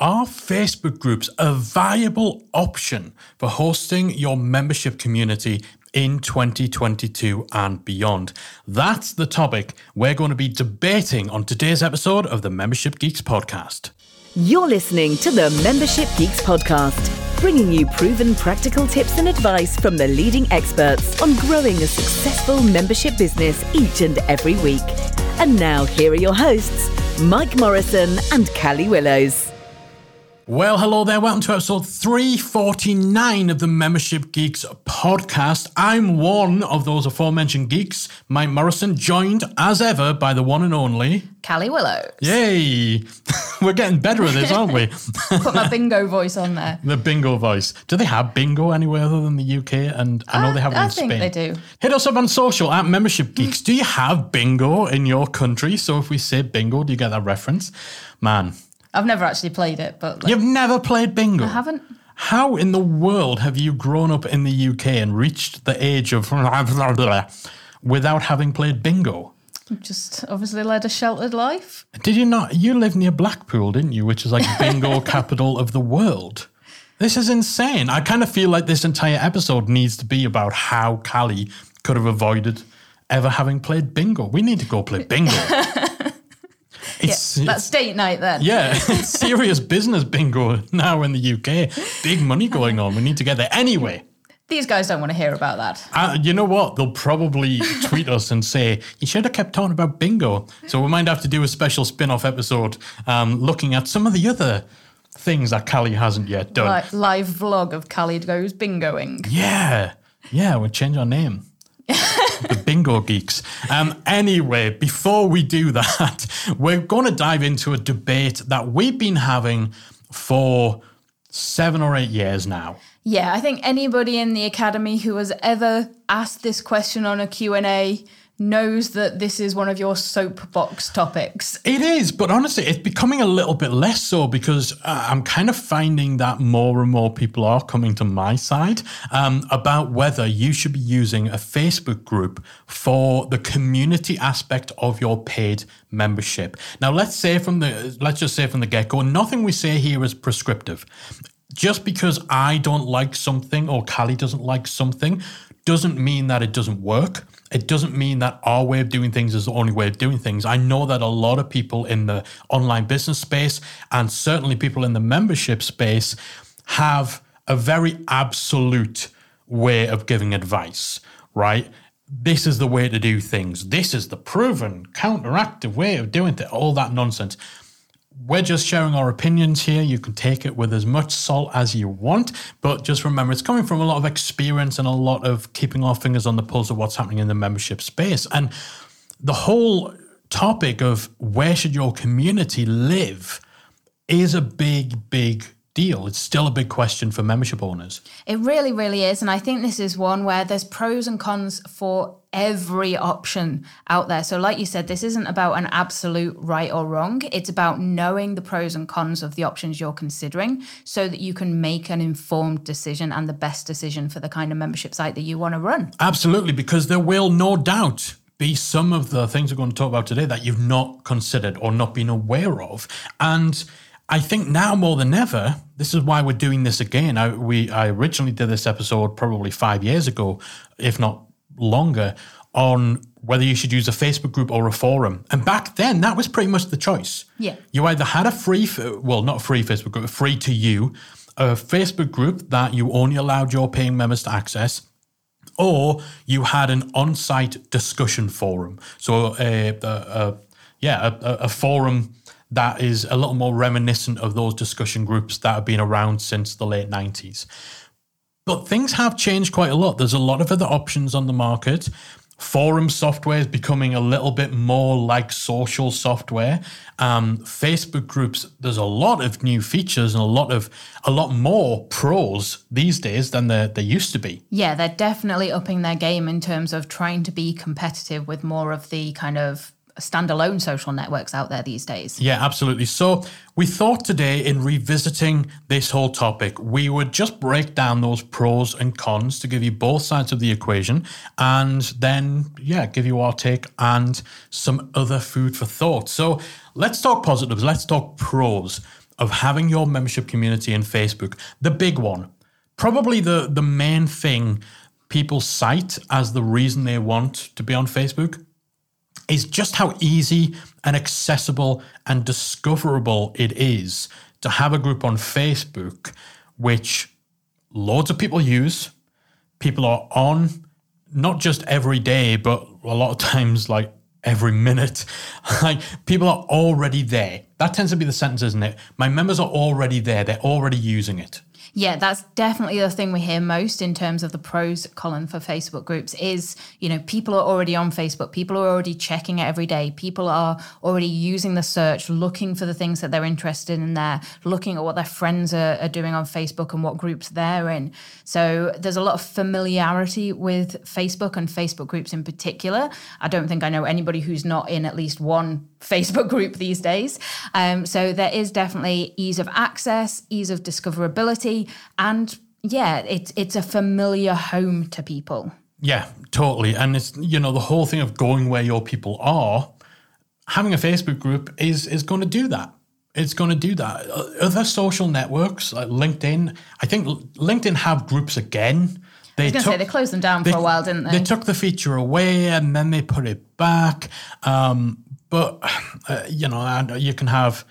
Are Facebook groups a viable option for hosting your membership community in 2022 and beyond? That's the topic we're going to be debating on today's episode of the Membership Geeks podcast. You're listening to the Membership Geeks podcast, bringing you proven practical tips and advice from the leading experts on growing a successful membership business each and every week. And now, here are your hosts, Mike Morrison and Callie Willows. Well, hello there. Welcome to episode 349 of the Membership Geeks podcast. I'm one of those aforementioned geeks, Mike Morrison, joined as ever by the one and only Callie Willows. Yay! We're getting better at this, aren't we? Put my bingo voice on there. the bingo voice. Do they have bingo anywhere other than the UK? And I know they have it I in think Spain. they do. Hit us up on social at Membership Geeks. do you have bingo in your country? So if we say bingo, do you get that reference? Man, I've never actually played it, but like, you've never played bingo. I haven't. How in the world have you grown up in the UK and reached the age of without having played bingo? You just obviously led a sheltered life. Did you not? You live near Blackpool, didn't you? Which is like bingo capital of the world. This is insane. I kind of feel like this entire episode needs to be about how Callie could have avoided ever having played bingo. We need to go play bingo. It's, yeah, that's date night then. yeah, serious business bingo now in the UK. Big money going on. We need to get there anyway. These guys don't want to hear about that. Uh, you know what? They'll probably tweet us and say, you should have kept talking about bingo. So we might have to do a special spin off episode um, looking at some of the other things that Callie hasn't yet done. Like live vlog of Callie goes bingoing. Yeah. Yeah, we'll change our name. The Bingo Geeks. Um, anyway, before we do that, we're going to dive into a debate that we've been having for seven or eight years now. Yeah, I think anybody in the academy who has ever asked this question on a Q&A knows that this is one of your soapbox topics. It is, but honestly, it's becoming a little bit less so because uh, I'm kind of finding that more and more people are coming to my side um, about whether you should be using a Facebook group for the community aspect of your paid membership. Now, let's say from the let's just say from the get go, nothing we say here is prescriptive. Just because I don't like something or Callie doesn't like something doesn't mean that it doesn't work. It doesn't mean that our way of doing things is the only way of doing things. I know that a lot of people in the online business space and certainly people in the membership space have a very absolute way of giving advice, right? This is the way to do things. This is the proven counteractive way of doing it. All that nonsense we're just sharing our opinions here. You can take it with as much salt as you want, but just remember it's coming from a lot of experience and a lot of keeping our fingers on the pulse of what's happening in the membership space. And the whole topic of where should your community live is a big, big deal. It's still a big question for membership owners. It really, really is. And I think this is one where there's pros and cons for every option out there. So, like you said, this isn't about an absolute right or wrong. It's about knowing the pros and cons of the options you're considering so that you can make an informed decision and the best decision for the kind of membership site that you want to run. Absolutely, because there will no doubt be some of the things we're going to talk about today that you've not considered or not been aware of. And I think now more than ever, this is why we're doing this again. I, we I originally did this episode probably five years ago, if not longer, on whether you should use a Facebook group or a forum. And back then, that was pretty much the choice. Yeah. You either had a free, well, not a free Facebook group, free to you, a Facebook group that you only allowed your paying members to access, or you had an on-site discussion forum. So, uh, uh, uh, a, a, a yeah, a, a forum that is a little more reminiscent of those discussion groups that have been around since the late 90s. But things have changed quite a lot. There's a lot of other options on the market. Forum software is becoming a little bit more like social software. Um, Facebook groups, there's a lot of new features and a lot of a lot more pros these days than there, there used to be. Yeah, they're definitely upping their game in terms of trying to be competitive with more of the kind of standalone social networks out there these days. Yeah, absolutely. So we thought today in revisiting this whole topic, we would just break down those pros and cons to give you both sides of the equation and then, yeah, give you our take and some other food for thought. So let's talk positives. Let's talk pros. of having your membership community in Facebook, the big one, probably the, the main thing people cite as the reason they want to be on Facebook is just how easy and accessible and discoverable it is to have a group on Facebook, which loads of people use. People are on not just every day, but a lot of times like every minute. like people are already there. That tends to be the sentence, isn't it? My members are already there. They're already using it. Yeah, that's definitely the thing we hear most in terms of the pros column for Facebook groups is, you know, people are already on Facebook, people are already checking it every day, people are already using the search, looking for the things that they're interested in there, looking at what their friends are, are doing on Facebook and what groups they're in. So there's a lot of familiarity with Facebook and Facebook groups in particular. I don't think I know anybody who's not in at least one Facebook group these days. Um, so there is definitely ease of access, ease of discoverability, and yeah, it's it's a familiar home to people. Yeah, totally. And it's you know the whole thing of going where your people are. Having a Facebook group is is going to do that. It's going to do that. Other social networks like LinkedIn, I think LinkedIn have groups again. They took, say they closed them down they, for a while, didn't they? They took the feature away and then they put it back. Um, but uh, you know, you can have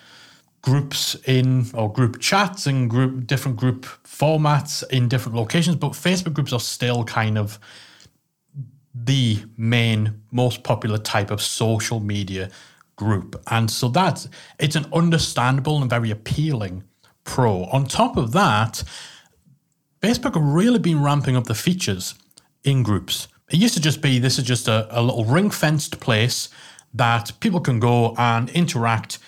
groups in or group chats and group different group formats in different locations. But Facebook groups are still kind of the main, most popular type of social media group, and so that's it's an understandable and very appealing pro. On top of that, Facebook have really been ramping up the features in groups. It used to just be this is just a, a little ring fenced place that people can go and interact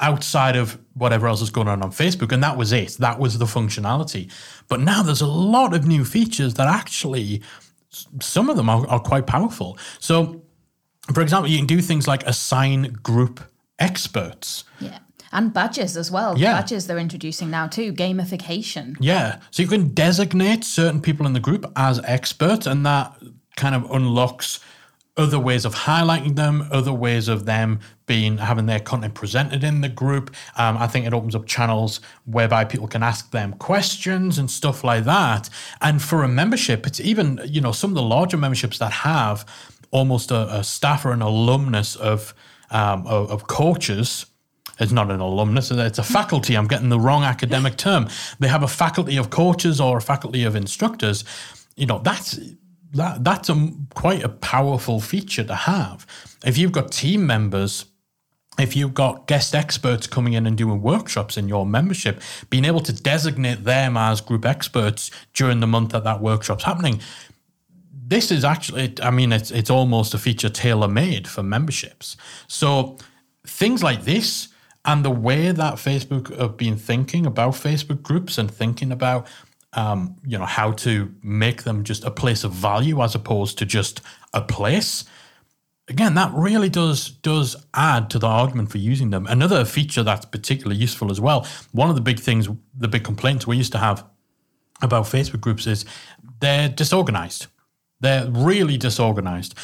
outside of whatever else is going on on Facebook. And that was it. That was the functionality. But now there's a lot of new features that actually, some of them are, are quite powerful. So, for example, you can do things like assign group experts. Yeah. And badges as well. Yeah. Badges they're introducing now too, gamification. Yeah. So you can designate certain people in the group as experts, and that kind of unlocks other ways of highlighting them, other ways of them being having their content presented in the group. Um, I think it opens up channels whereby people can ask them questions and stuff like that. And for a membership, it's even you know some of the larger memberships that have almost a, a staff or an alumnus of, um, of, of coaches. It's not an alumnus, it's a faculty. I'm getting the wrong academic term. They have a faculty of coaches or a faculty of instructors. You know, that's that that's a quite a powerful feature to have. If you've got team members, if you've got guest experts coming in and doing workshops in your membership, being able to designate them as group experts during the month that that workshop's happening, this is actually, I mean, it's it's almost a feature tailor made for memberships. So things like this and the way that Facebook have been thinking about Facebook groups and thinking about um, you know, how to make them just a place of value as opposed to just a place. Again, that really does does add to the argument for using them. Another feature that's particularly useful as well. One of the big things, the big complaints we used to have about Facebook groups is they're disorganized. They're really disorganized,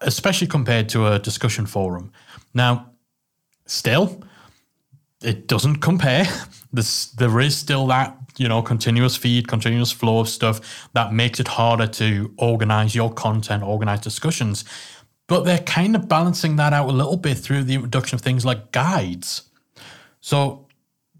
especially compared to a discussion forum. Now, still, it doesn't compare. This, there is still that you know, continuous feed, continuous flow of stuff that makes it harder to organize your content, organize discussions. But they're kind of balancing that out a little bit through the introduction of things like guides. So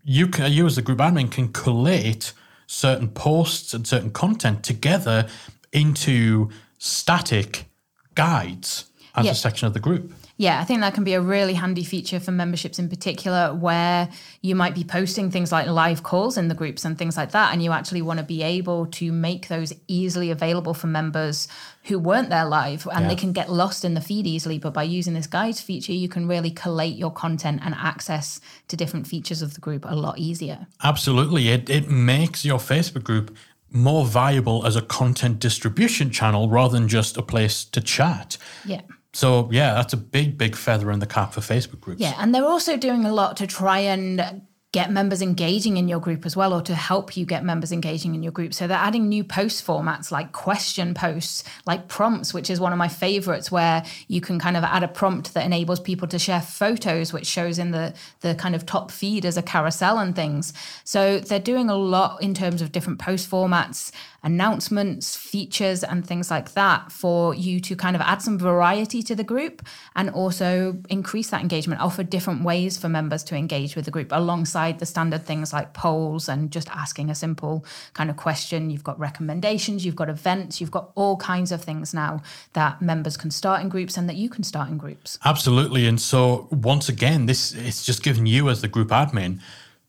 you can, you as the group admin can collate certain posts and certain content together into static guides as yeah. a section of the group. Yeah, I think that can be a really handy feature for memberships in particular, where you might be posting things like live calls in the groups and things like that. And you actually want to be able to make those easily available for members who weren't there live and yeah. they can get lost in the feed easily. But by using this guides feature, you can really collate your content and access to different features of the group a lot easier. Absolutely. It, it makes your Facebook group more viable as a content distribution channel rather than just a place to chat. Yeah. So yeah, that's a big, big feather in the cap for Facebook groups. Yeah, and they're also doing a lot to try and get members engaging in your group as well, or to help you get members engaging in your group. So they're adding new post formats like question posts, like prompts, which is one of my favorites, where you can kind of add a prompt that enables people to share photos, which shows in the the kind of top feed as a carousel and things. So they're doing a lot in terms of different post formats announcements, features, and things like that for you to kind of add some variety to the group and also increase that engagement, offer different ways for members to engage with the group alongside the standard things like polls and just asking a simple kind of question. You've got recommendations, you've got events, you've got all kinds of things now that members can start in groups and that you can start in groups. Absolutely. And so once again, this it's just given you as the group admin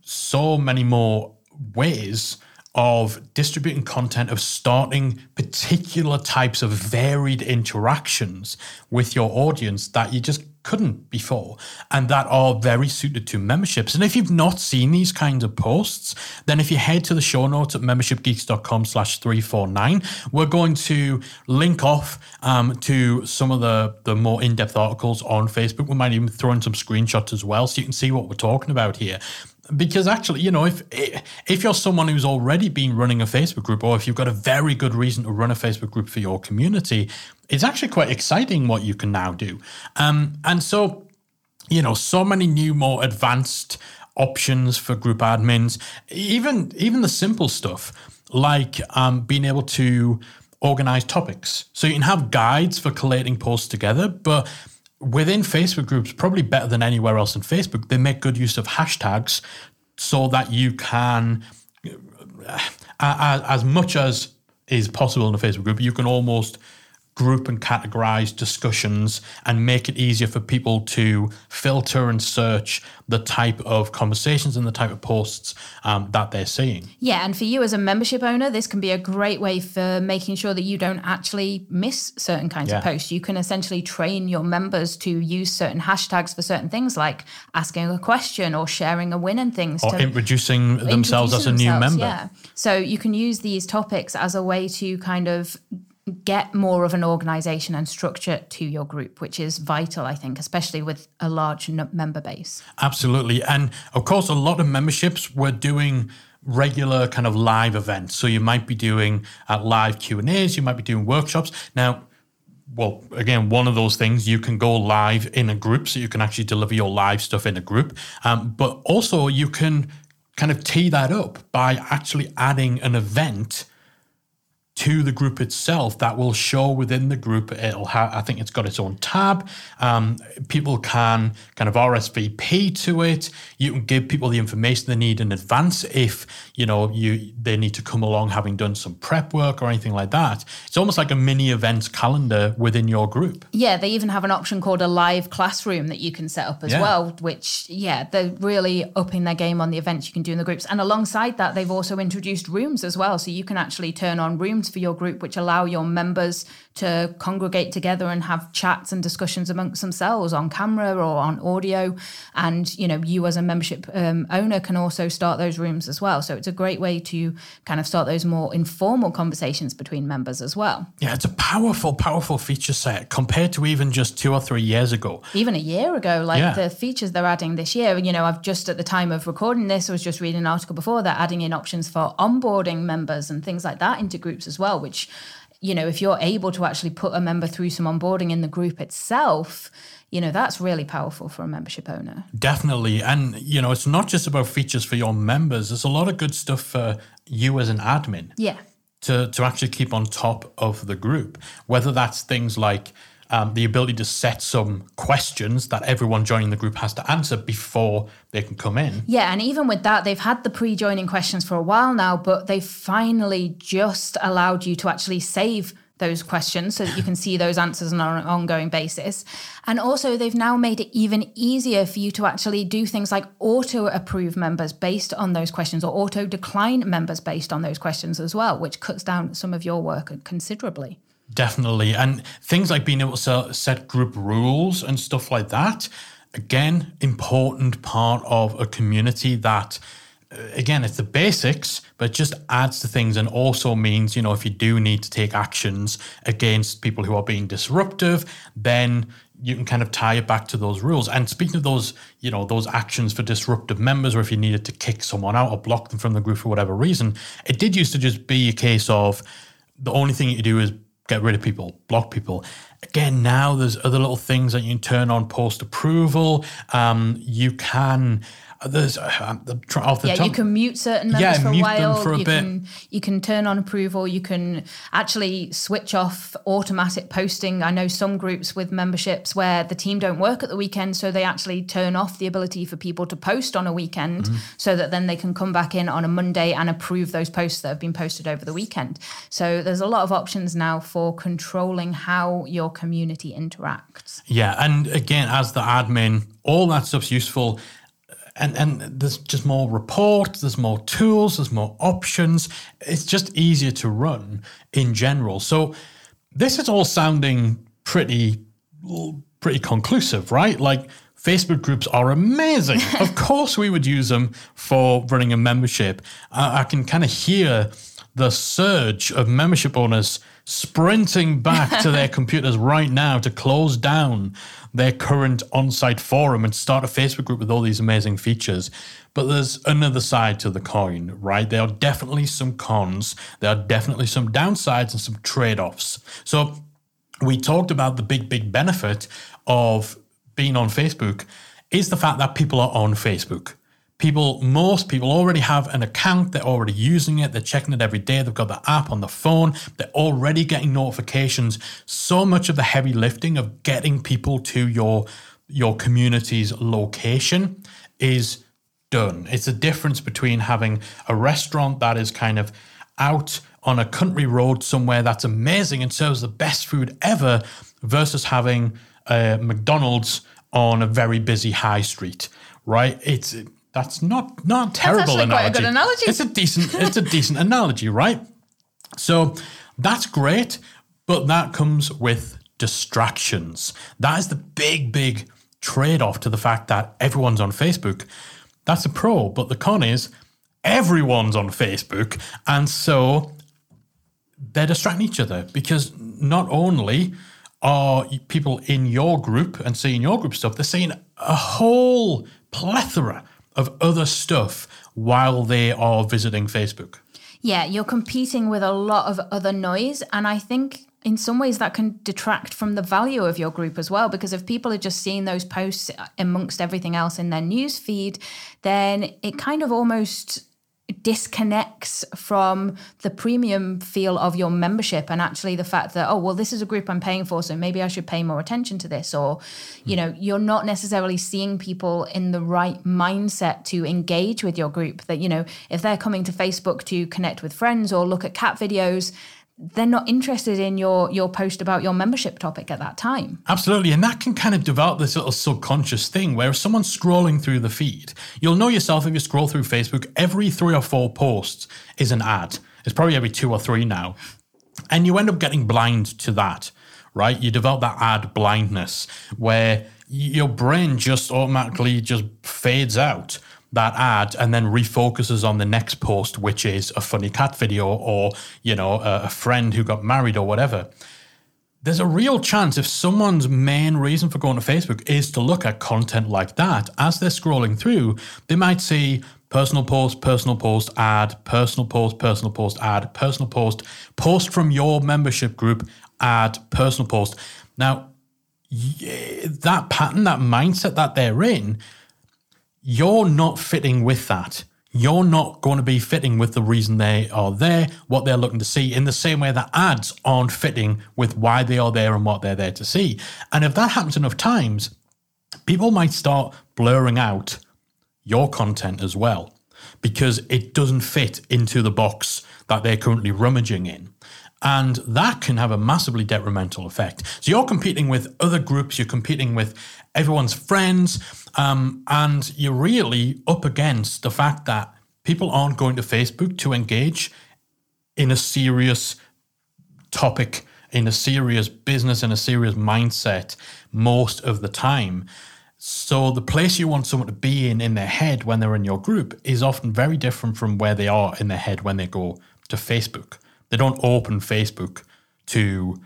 so many more ways of distributing content, of starting particular types of varied interactions with your audience that you just couldn't before and that are very suited to memberships. And if you've not seen these kinds of posts, then if you head to the show notes at membershipgeeks.com slash 349, we're going to link off um, to some of the, the more in-depth articles on Facebook. We might even throw in some screenshots as well so you can see what we're talking about here because actually, you know, if if you're someone who's already been running a Facebook group, or if you've got a very good reason to run a Facebook group for your community, it's actually quite exciting what you can now do. Um, and so, you know, so many new, more advanced options for group admins. Even even the simple stuff like um, being able to organize topics. So you can have guides for collating posts together, but within Facebook groups, probably better than anywhere else in Facebook, they make good use of hashtags so that you can, uh, as much as is possible in a Facebook group, you can almost group and categorize discussions and make it easier for people to filter and search the type of conversations and the type of posts um, that they're seeing. Yeah, and for you as a membership owner, this can be a great way for making sure that you don't actually miss certain kinds yeah. of posts. You can essentially train your members to use certain hashtags for certain things like asking a question or sharing a win and things. Or to, introducing themselves as a new member. Yeah. So you can use these topics as a way to kind of get more of an organization and structure to your group, which is vital, I think, especially with a large member base. Absolutely. And of course, a lot of memberships were doing regular kind of live events. So you might be doing uh, live Q&As, you might be doing workshops. Now, well, again, one of those things you can go live in a group, so you can actually deliver your live stuff in a group. Um, but also, you can kind of tee that up by actually adding an event to the group itself that will show within the group. It'll have, I think it's got its own tab. Um, people can kind of RSVP to it. You can give people the information they need in advance if you know you they need to come along having done some prep work or anything like that. It's almost like a mini events calendar within your group. Yeah, they even have an option called a live classroom that you can set up as yeah. well. Which yeah, they're really upping their game on the events you can do in the groups. And alongside that, they've also introduced rooms as well, so you can actually turn on rooms for your group, which allow your members to congregate together and have chats and discussions amongst themselves on camera or on audio. And you know, you as a membership um, owner can also start those rooms as well. So it's a great way to kind of start those more informal conversations between members as well. Yeah, it's a powerful, powerful feature set compared to even just two or three years ago. Even a year ago, like yeah. the features they're adding this year. You know, I've just at the time of recording this, I was just reading an article before they're adding in options for onboarding members and things like that into groups as well, which you know, if you're able to actually put a member through some onboarding in the group itself, you know, that's really powerful for a membership owner. Definitely. And, you know, it's not just about features for your members, there's a lot of good stuff for you as an admin. Yeah. To, to actually keep on top of the group, whether that's things like um, the ability to set some questions that everyone joining the group has to answer before they can come in. Yeah, and even with that, they've had the pre joining questions for a while now, but they finally just allowed you to actually save those questions so that you can see those answers on an ongoing basis. And also, they've now made it even easier for you to actually do things like auto approve members based on those questions or auto decline members based on those questions as well, which cuts down some of your work considerably. Definitely. And things like being able to set group rules and stuff like that, again, important part of a community that uh, again, it's the basics, but just adds to things and also means, you know, if you do need to take actions against people who are being disruptive, then you can kind of tie it back to those rules. And speaking of those, you know, those actions for disruptive members, or if you needed to kick someone out or block them from the group for whatever reason, it did used to just be a case of the only thing you do is get rid of people, block people. Again, now there's other little things that you can turn on post approval. Um, you can there's uh, the, off the yeah, top. you can mute certain members Yeah, for a mute them while. for a you bit. can you can turn on approval. You can actually switch off automatic posting. I know some groups with memberships where the team don't work at the weekend, so they actually turn off the ability for people to post on a weekend, Mm-hmm. so that then they can come back in on a Monday and approve those posts that have been posted over the weekend. So there's a lot of options now for controlling how your community interacts. Yeah, and again, as the admin, all that stuff's useful. And and there's just more reports, there's more tools, there's more options. It's just easier to run in general. So this is all sounding pretty pretty conclusive, right? Like Facebook groups are amazing. of course, we would use them for running a membership. I, I can kind of hear the surge of membership owners sprinting back to their computers right now to close down their current on site forum and start a Facebook group with all these amazing features. But there's another side to the coin, right? There are definitely some cons, there are definitely some downsides and some trade offs. So, we talked about the big, big benefit of being on Facebook is the fact that people are on Facebook. People, most people already have an account, they're already using it, they're checking it every day, they've got the app on the phone, they're already getting notifications. So much of the heavy lifting of getting people to your your community's location is done. It's a difference between having a restaurant that is kind of out on a country road somewhere that's amazing and serves the best food ever versus having a McDonald's on a very busy high street, right? It's that's not not terrible actually quite a analogy. analogy. It's a decent it's a decent analogy, right? So that's great, but that comes with distractions. That is the big, big trade off to the fact that everyone's on Facebook. That's a pro, but the con is everyone's on Facebook. And so they're distracting each other because not only are people in your group and seeing your group stuff, they're seeing a whole plethora of other stuff while they are visiting Facebook. Yeah, you're competing with a lot of other noise. And I think in some ways that can detract from the value of your group as well. Because if people are just seeing those posts amongst everything else in their news feed, then it kind of almost disconnects from the premium feel of your membership and actually the fact that oh well this is a group I'm paying for so maybe I should pay more attention to this. Or you hmm. know you're not necessarily seeing people in the right mindset to engage with your group. That you know if they're coming to Facebook to connect with friends or look at cat videos they're not interested in your your post about your membership topic at that time Absolutely. And that can kind of develop this little subconscious thing where if someone's scrolling through the feed, you'll know yourself if you scroll through Facebook, every three or four posts is an ad. It's probably every two or three now. And you end up getting blind to that, right? You develop that ad blindness where your brain just automatically just fades out that ad and then refocuses on the next post, which is a funny cat video or, you know, a, a friend who got married or whatever there's a real chance if someone's main reason for going to Facebook is to look at content like that, as they're scrolling through, they might see personal post, personal post, ad, personal post, personal post, ad, personal post, post from your membership group, ad, personal post. Now, that pattern, that mindset that they're in, you're not fitting with that. You're not going to be fitting with the reason they are there, what they're looking to see, in the same way that ads aren't fitting with why they are there and what they're there to see. And if that happens enough times, people might start blurring out your content as well because it doesn't fit into the box that they're currently rummaging in. And that can have a massively detrimental effect. So you're competing with other groups, you're competing with everyone's friends, um, and you're really up against the fact that people aren't going to Facebook to engage in a serious topic, in a serious business, in a serious mindset most of the time. So the place you want someone to be in in their head when they're in your group is often very different from where they are in their head when they go to Facebook. They don't open Facebook to,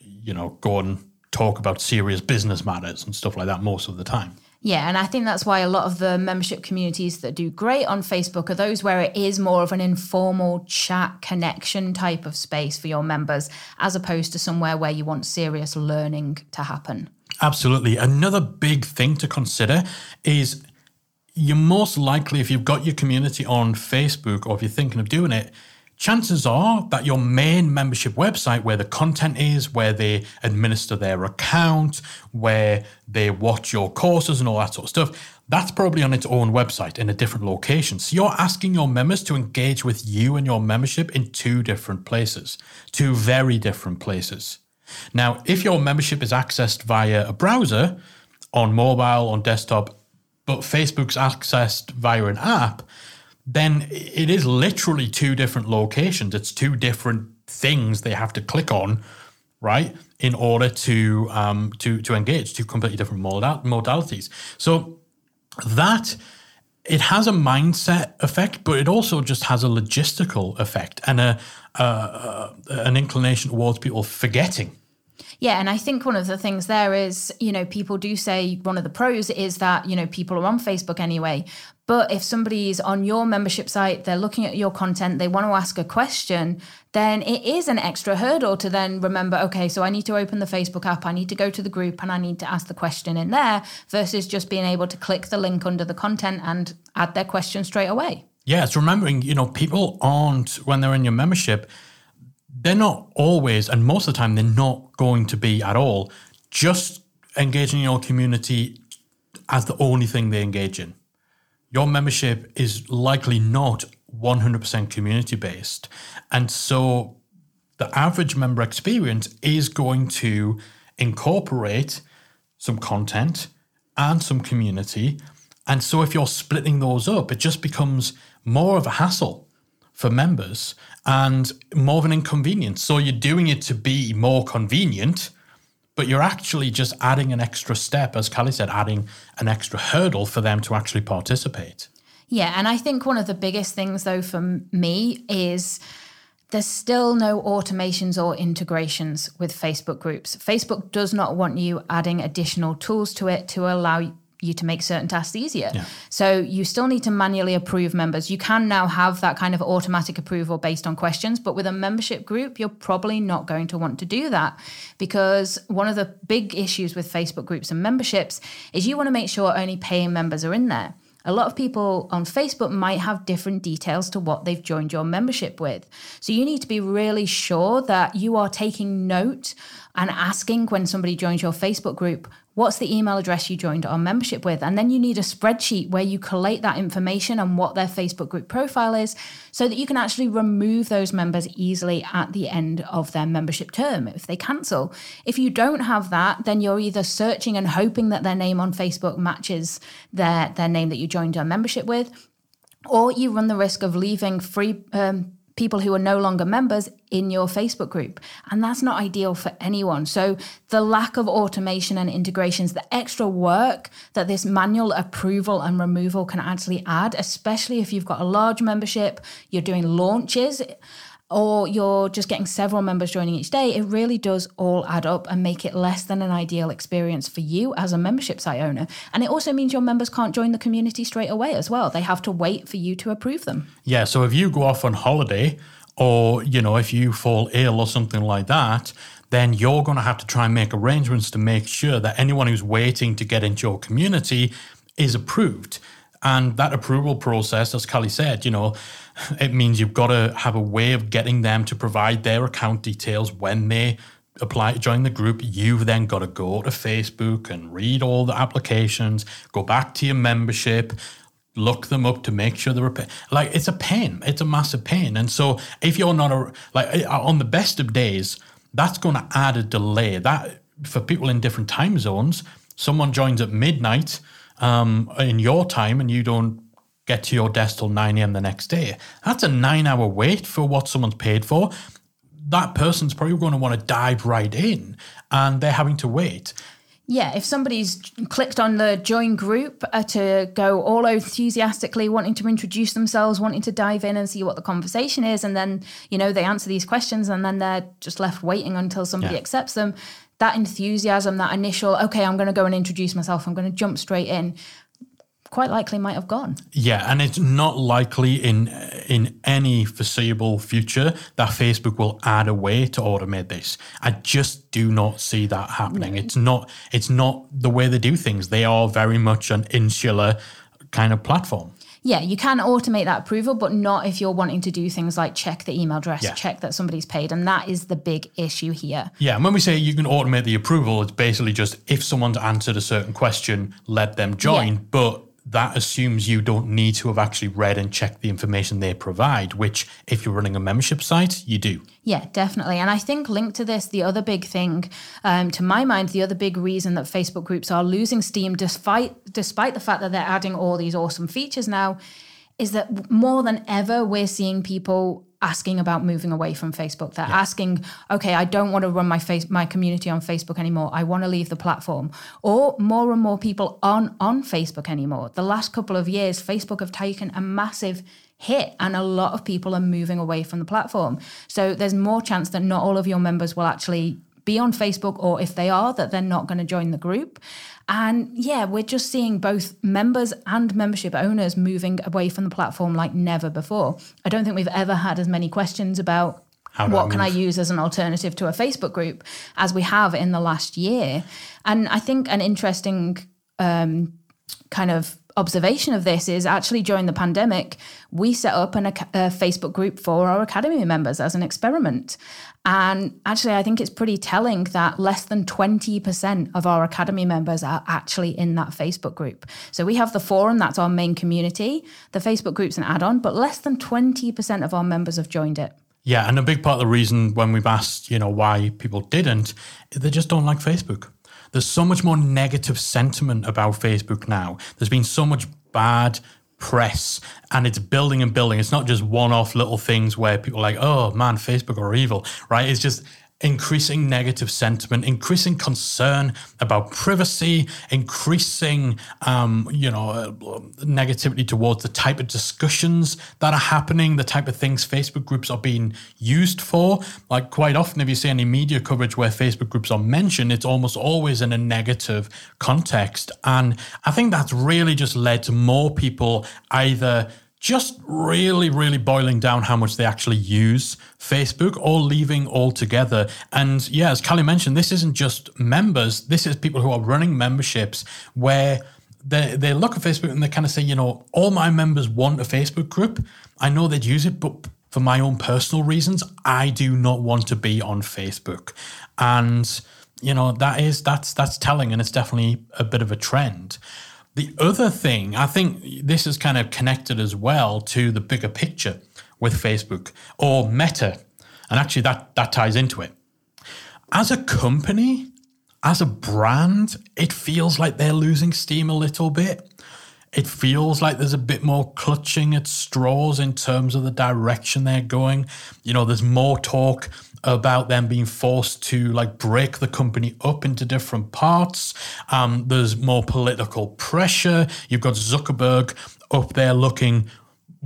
you know, go and talk about serious business matters and stuff like that most of the time. Yeah, and I think that's why a lot of the membership communities that do great on Facebook are those where it is more of an informal chat connection type of space for your members, as opposed to somewhere where you want serious learning to happen. Absolutely. Another big thing to consider is you're most likely, if you've got your community on Facebook or if you're thinking of doing it, chances are that your main membership website, where the content is, where they administer their account, where they watch your courses and all that sort of stuff, that's probably on its own website in a different location. So you're asking your members to engage with you and your membership in two different places, two very different places. Now, if your membership is accessed via a browser on mobile, on desktop, but Facebook's accessed via an app, then it is literally two different locations. It's two different things they have to click on, right, in order to um, to to engage. Two completely different modal- modalities. So that it has a mindset effect, but it also just has a logistical effect and a, uh, an inclination towards people forgetting yeah, and I think one of the things there is, you know, people do say one of the pros is that, you know, people are on Facebook anyway. But if somebody's on your membership site, they're looking at your content, they want to ask a question, then it is an extra hurdle to then remember, okay, so I need to open the Facebook app, I need to go to the group and I need to ask the question in there versus just being able to click the link under the content and add their question straight away. Yeah, it's remembering, you know, people aren't, when they're in your membership, they're not always, and most of the time, they're not going to be at all just engaging your community as the only thing they engage in. Your membership is likely not 100% community based. And so the average member experience is going to incorporate some content and some community. And so if you're splitting those up, it just becomes more of a hassle for members and more of an inconvenience. So you're doing it to be more convenient, but you're actually just adding an extra step, as Callie said, adding an extra hurdle for them to actually participate. Yeah, and I think one of the biggest things, though, for me is there's still no automations or integrations with Facebook groups. Facebook does not want you adding additional tools to it to allow you to make certain tasks easier. Yeah. So you still need to manually approve members. You can now have that kind of automatic approval based on questions, but with a membership group, you're probably not going to want to do that because one of the big issues with Facebook groups and memberships is you want to make sure only paying members are in there. A lot of people on Facebook might have different details to what they've joined your membership with. So you need to be really sure that you are taking note and asking when somebody joins your Facebook group, what's the email address you joined our membership with? And then you need a spreadsheet where you collate that information and what their Facebook group profile is so that you can actually remove those members easily at the end of their membership term if they cancel. If you don't have that, then you're either searching and hoping that their name on Facebook matches their, their name that you joined our membership with, or you run the risk of leaving free um, people who are no longer members in your Facebook group. And that's not ideal for anyone. So, the lack of automation and integrations, the extra work that this manual approval and removal can actually add, especially if you've got a large membership, you're doing launches or you're just getting several members joining each day, it really does all add up and make it less than an ideal experience for you as a membership site owner. And it also means your members can't join the community straight away as well. They have to wait for you to approve them. Yeah. So if you go off on holiday, or you know, if you fall ill or something like that, then you're going to have to try and make arrangements to make sure that anyone who's waiting to get into your community is approved. And that approval process, as Callie said, you know, it means you've got to have a way of getting them to provide their account details when they apply to join the group. You've then got to go to Facebook and read all the applications, go back to your membership, look them up to make sure they're like it's a pain. It's a massive pain. And so if you're not a like on the best of days, that's going to add a delay. That for people in different time zones, someone joins at midnight um, in your time and you don't get to your desk till 9 a.m. the next day. That's a nine hour wait for what someone's paid for. That person's probably going to want to dive right in and they're having to wait. Yeah, if somebody's clicked on the join group uh, to go all enthusiastically, wanting to introduce themselves, wanting to dive in and see what the conversation is, and then, you know, they answer these questions and then they're just left waiting until somebody yeah. accepts them, that enthusiasm, that initial, okay, I'm going to go and introduce myself, I'm going to jump straight in, quite likely might have gone. Yeah, and it's not likely in in any foreseeable future that Facebook will add a way to automate this. I just do not see that happening. No. It's not it's not the way they do things. They are very much an insular kind of platform. Yeah, you can automate that approval, but not if you're wanting to do things like check the email address, yeah. check that somebody's paid. And that is the big issue here. Yeah. And when we say you can automate the approval, it's basically just if someone's answered a certain question, let them join. Yeah. But that assumes you don't need to have actually read and checked the information they provide, which, if you're running a membership site, you do. Yeah, definitely. And I think linked to this, the other big thing, um, to my mind, the other big reason that Facebook groups are losing steam, despite despite the fact that they're adding all these awesome features now, is that more than ever we're seeing people asking about moving away from Facebook. They're yeah. asking, okay, I don't want to run my face my community on Facebook anymore. I want to leave the platform. Or more and more people aren't on Facebook anymore. The last couple of years, Facebook have taken a massive hit and a lot of people are moving away from the platform. So there's more chance that not all of your members will actually be on Facebook, or if they are, that they're not going to join the group. And yeah, we're just seeing both members and membership owners moving away from the platform like never before. I don't think we've ever had as many questions about what I can I use as an alternative to a Facebook group as we have in the last year. And I think an interesting um, kind of observation of this is actually during the pandemic, we set up an, a, a Facebook group for our Academy members as an experiment. And actually, I think it's pretty telling that less than 20% of our Academy members are actually in that Facebook group. So we have the forum, that's our main community. The Facebook group's an add on, but less than 20% of our members have joined it. Yeah, and a big part of the reason when we've asked, you know, why people didn't, they just don't like Facebook. There's so much more negative sentiment about Facebook now. There's been so much bad press and it's building and building. It's not just one off little things where people are like, oh man, Facebook are evil, right? It's just increasing negative sentiment, increasing concern about privacy, increasing, um, you know, uh, negativity towards the type of discussions that are happening, the type of things Facebook groups are being used for. Like quite often, if you see any media coverage where Facebook groups are mentioned, it's almost always in a negative context. And I think that's really just led to more people either just really, really boiling down how much they actually use Facebook or leaving altogether. And yeah, as Callie mentioned, this isn't just members, this is people who are running memberships where they, they look at Facebook and they kind of say, you know, all my members want a Facebook group. I know they'd use it, but for my own personal reasons, I do not want to be on Facebook. And you know that is that's that's telling and it's definitely a bit of a trend the other thing, I think this is kind of connected as well to the bigger picture with Facebook or Meta. And actually, that, that ties into it. As a company, as a brand, it feels like they're losing steam a little bit. It feels like there's a bit more clutching at straws in terms of the direction they're going. You know, there's more talk about them being forced to like break the company up into different parts. Um, there's more political pressure. You've got Zuckerberg up there looking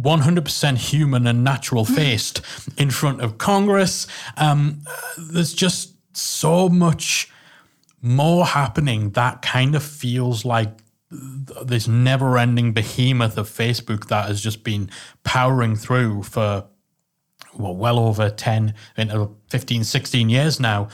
100% human and natural hmm. faced in front of Congress. Um, there's just so much more happening that kind of feels like this never ending behemoth of Facebook that has just been powering through for well, well over 10, 15, 16 years now,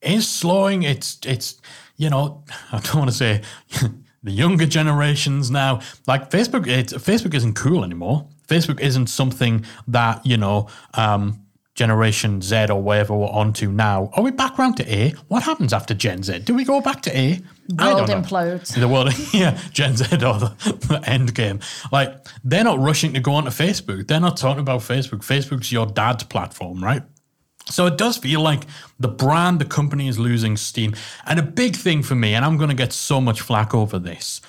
is slowing. It's, it's, you know, I don't want to say the younger generations now, like Facebook, it, Facebook isn't cool anymore. Facebook isn't something that, you know, um, Generation Z or whatever we're onto now. Are we back round to A? What happens after Gen Z? Do we go back to A? World implodes. The world, yeah, Gen Z or the, the end game. Like they're not rushing to go onto Facebook. They're not talking about Facebook. Facebook's your dad's platform, right? So it does feel like the brand, the company is losing steam. And a big thing for me, and I'm going to get so much flack over this,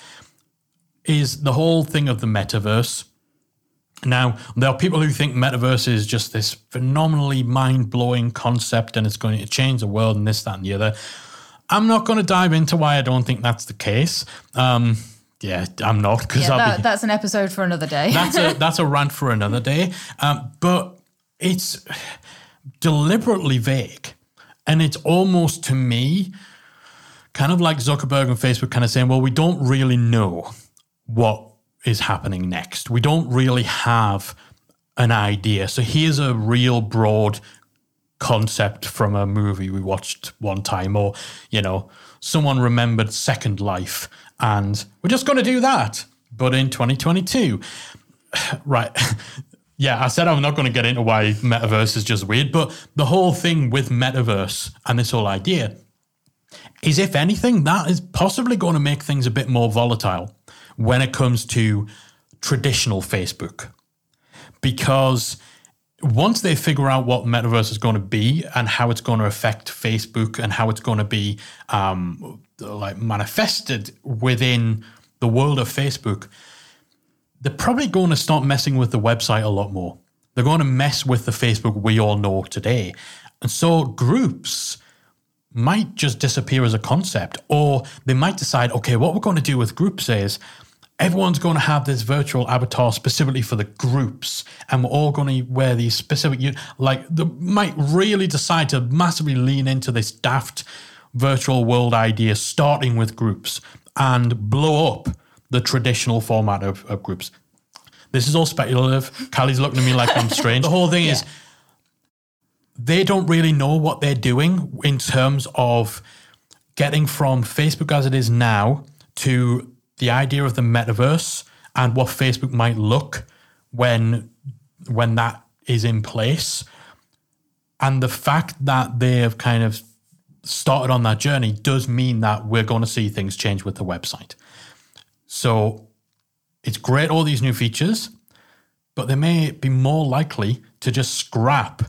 is the whole thing of the metaverse now, there are people who think metaverse is just this phenomenally mind blowing concept and it's going to change the world and this, that, and the other. I'm not going to dive into why I don't think that's the case. Um, yeah, I'm not because yeah, that, that's an episode for another day. that's a that's a rant for another day. Um, but it's deliberately vague And it's almost to me kind of like Zuckerberg and Facebook kind of saying, well, we don't really know what is happening next. We don't really have an idea. So here's a real broad concept from a movie we watched one time, or, you know, someone remembered Second Life, and we're just going to do that, but in 2022. right. yeah, I said I'm not going to get into why metaverse is just weird, but the whole thing with metaverse and this whole idea is, if anything, that is possibly going to make things a bit more volatile when it comes to traditional Facebook. Because once they figure out what metaverse is going to be and how it's going to affect Facebook and how it's going to be um, like manifested within the world of Facebook, they're probably going to start messing with the website a lot more. They're going to mess with the Facebook we all know today. And so groups might just disappear as a concept, or they might decide, okay, what we're going to do with groups is everyone's going to have this virtual avatar specifically for the groups and we're all going to wear these specific like they might really decide to massively lean into this daft virtual world idea starting with groups and blow up the traditional format of, of groups. This is all speculative. Callie's looking at me like i'm strange. The whole thing yeah. is they don't really know what they're doing in terms of getting from facebook as it is now to the idea of the metaverse and what Facebook might look when when that is in place. And the fact that they have kind of started on that journey does mean that we're going to see things change with the website. So it's great, all these new features, but they may be more likely to just scrap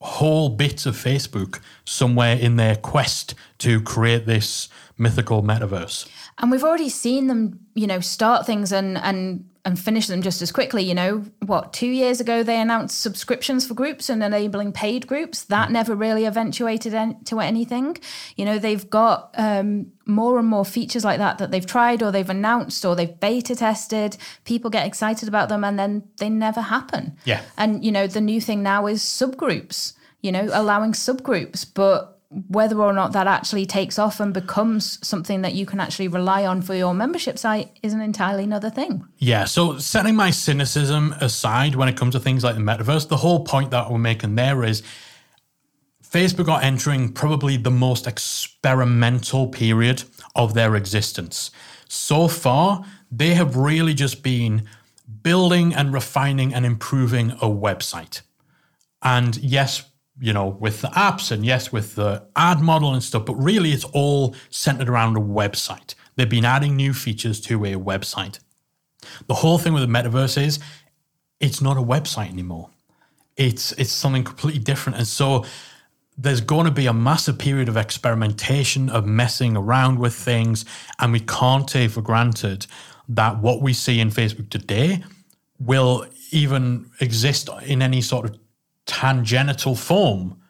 whole bits of Facebook somewhere in their quest to create this mythical metaverse. And we've already seen them, you know, start things and and and finish them just as quickly. You know, what two years ago they announced subscriptions for groups and enabling paid groups. That never really eventuated to anything. You know, they've got um, more and more features like that that they've tried or they've announced or they've beta tested. People get excited about them and then they never happen. Yeah. And you know, the new thing now is subgroups. You know, allowing subgroups, but whether or not that actually takes off and becomes something that you can actually rely on for your membership site is an entirely another thing. Yeah. So, setting my cynicism aside when it comes to things like the metaverse, the whole point that we're making there is Facebook are entering probably the most experimental period of their existence. So far, they have really just been building and refining and improving a website. And yes, you know, with the apps and yes, with the ad model and stuff, but really it's all centered around a website. They've been adding new features to a website. The whole thing with the metaverse is it's not a website anymore. It's it's something completely different. And so there's going to be a massive period of experimentation, of messing around with things, and we can't take for granted that what we see in Facebook today will even exist in any sort of tangential form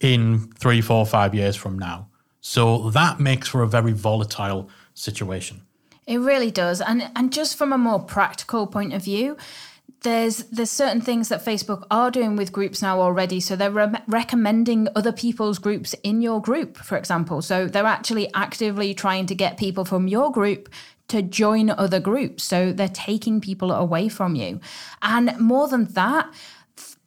in three, four, five years from now. So that makes for a very volatile situation. It really does. And and just from a more practical point of view, there's there's certain things that Facebook are doing with groups now already. So they're re- recommending other people's groups in your group, for example. So they're actually actively trying to get people from your group to join other groups. So they're taking people away from you. And more than that,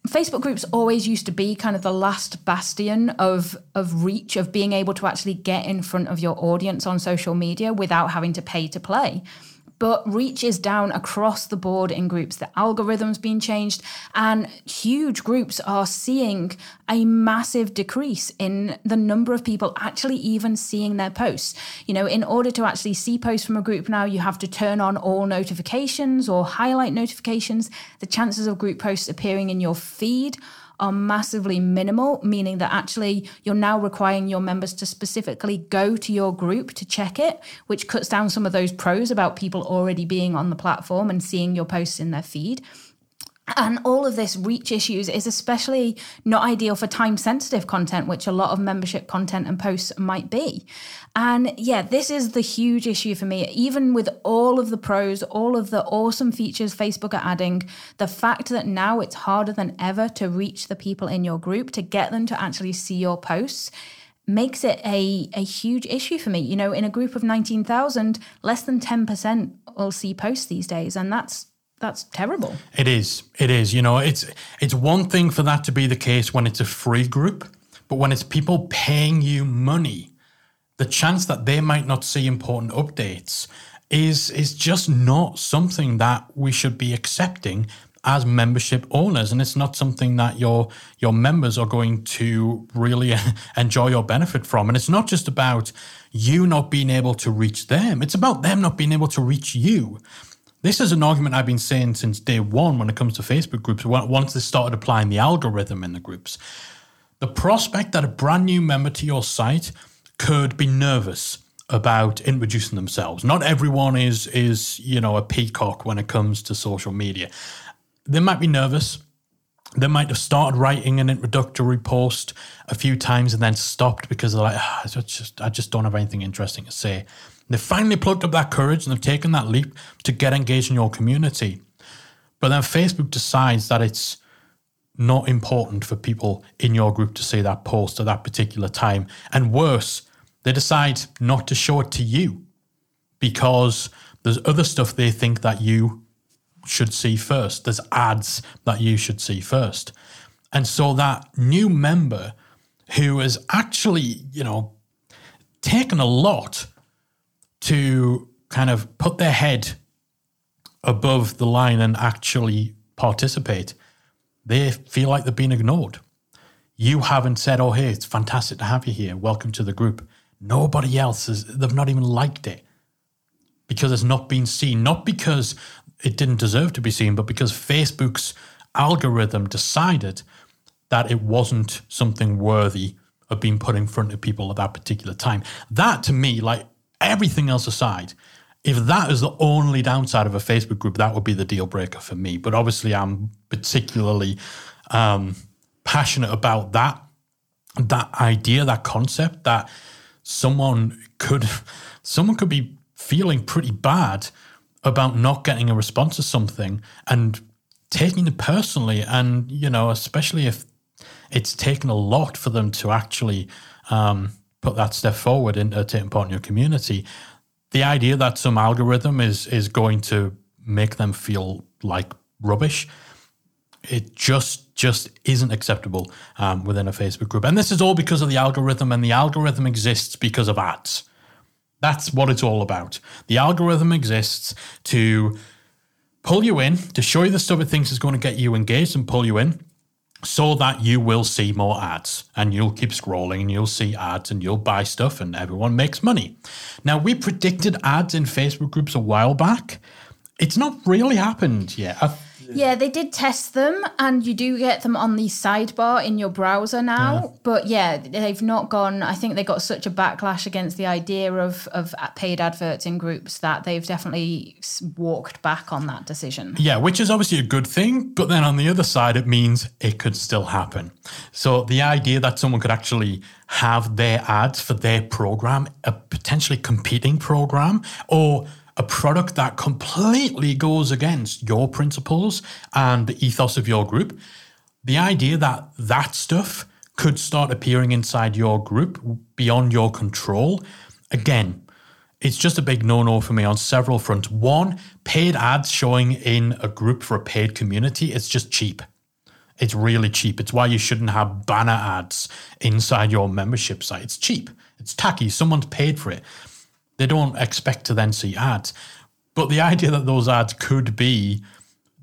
Facebook groups always used to be kind of the last bastion of of reach of being able to actually get in front of your audience on social media without having to pay to play but reach is down across the board in groups. The algorithm's been changed, and huge groups are seeing a massive decrease in the number of people actually even seeing their posts. You know, in order to actually see posts from a group now, you have to turn on all notifications or highlight notifications. The chances of group posts appearing in your feed are massively minimal, meaning that actually you're now requiring your members to specifically go to your group to check it, which cuts down some of those pros about people already being on the platform and seeing your posts in their feed. And all of this reach issues is especially not ideal for time sensitive content, which a lot of membership content and posts might be. And yeah, this is the huge issue for me. Even with all of the pros, all of the awesome features Facebook are adding, the fact that now it's harder than ever to reach the people in your group, to get them to actually see your posts makes it a, a huge issue for me. You know, in a group of 19,000, less than 10% will see posts these days. And that's that's terrible. It is. It is. You know, it's it's one thing for that to be the case when it's a free group, but when it's people paying you money, the chance that they might not see important updates is is just not something that we should be accepting as membership owners and it's not something that your your members are going to really enjoy or benefit from and it's not just about you not being able to reach them it's about them not being able to reach you this is an argument I've been saying since day one when it comes to Facebook groups, once they started applying the algorithm in the groups. The prospect that a brand new member to your site could be nervous about introducing themselves. Not everyone is is, you know, a peacock when it comes to social media. They might be nervous. They might have started writing an introductory post a few times and then stopped because they're like, oh, I just I just don't have anything interesting to say. They've finally plucked up that courage and they've taken that leap to get engaged in your community. But then Facebook decides that it's not important for people in your group to see that post at that particular time. And worse, they decide not to show it to you because there's other stuff they think that you should see first. There's ads that you should see first. And so that new member who has actually, you know, taken a lot to kind of put their head above the line and actually participate, they feel like they've been ignored. You haven't said, oh, hey, it's fantastic to have you here. Welcome to the group. Nobody else has, they've not even liked it because it's not been seen, not because it didn't deserve to be seen, but because Facebook's algorithm decided that it wasn't something worthy of being put in front of people at that particular time. That to me, like everything else aside, if that is the only downside of a Facebook group, that would be the deal breaker for me. But obviously, I'm particularly um, passionate about that that idea, that concept that someone could someone could be feeling pretty bad about not getting a response to something and taking it personally, and you know, especially if it's taken a lot for them to actually um, put that step forward into taking part in your community, the idea that some algorithm is is going to make them feel like rubbish, it just just isn't acceptable um, within a Facebook group. And this is all because of the algorithm, and the algorithm exists because of ads. That's what it's all about. The algorithm exists to pull you in, to show you the stuff it thinks is going to get you engaged and pull you in so that you will see more ads and you'll keep scrolling and you'll see ads and you'll buy stuff and everyone makes money. Now, we predicted ads in Facebook groups a while back. It's not really happened yet. I yeah, they did test them, and you do get them on the sidebar in your browser now. Yeah. But yeah, they've not gone. I think they got such a backlash against the idea of of paid adverts in groups that they've definitely walked back on that decision. Yeah, which is obviously a good thing, but then on the other side, it means it could still happen. So the idea that someone could actually have their ads for their program, a potentially competing program, or a product that completely goes against your principles and the ethos of your group, the idea that that stuff could start appearing inside your group beyond your control, again, it's just a big no no for me on several fronts. One, paid ads showing in a group for a paid community, it's just cheap. It's really cheap. It's why you shouldn't have banner ads inside your membership site. It's cheap. It's tacky. Someone's paid for it. They don't expect to then see ads. But the idea that those ads could be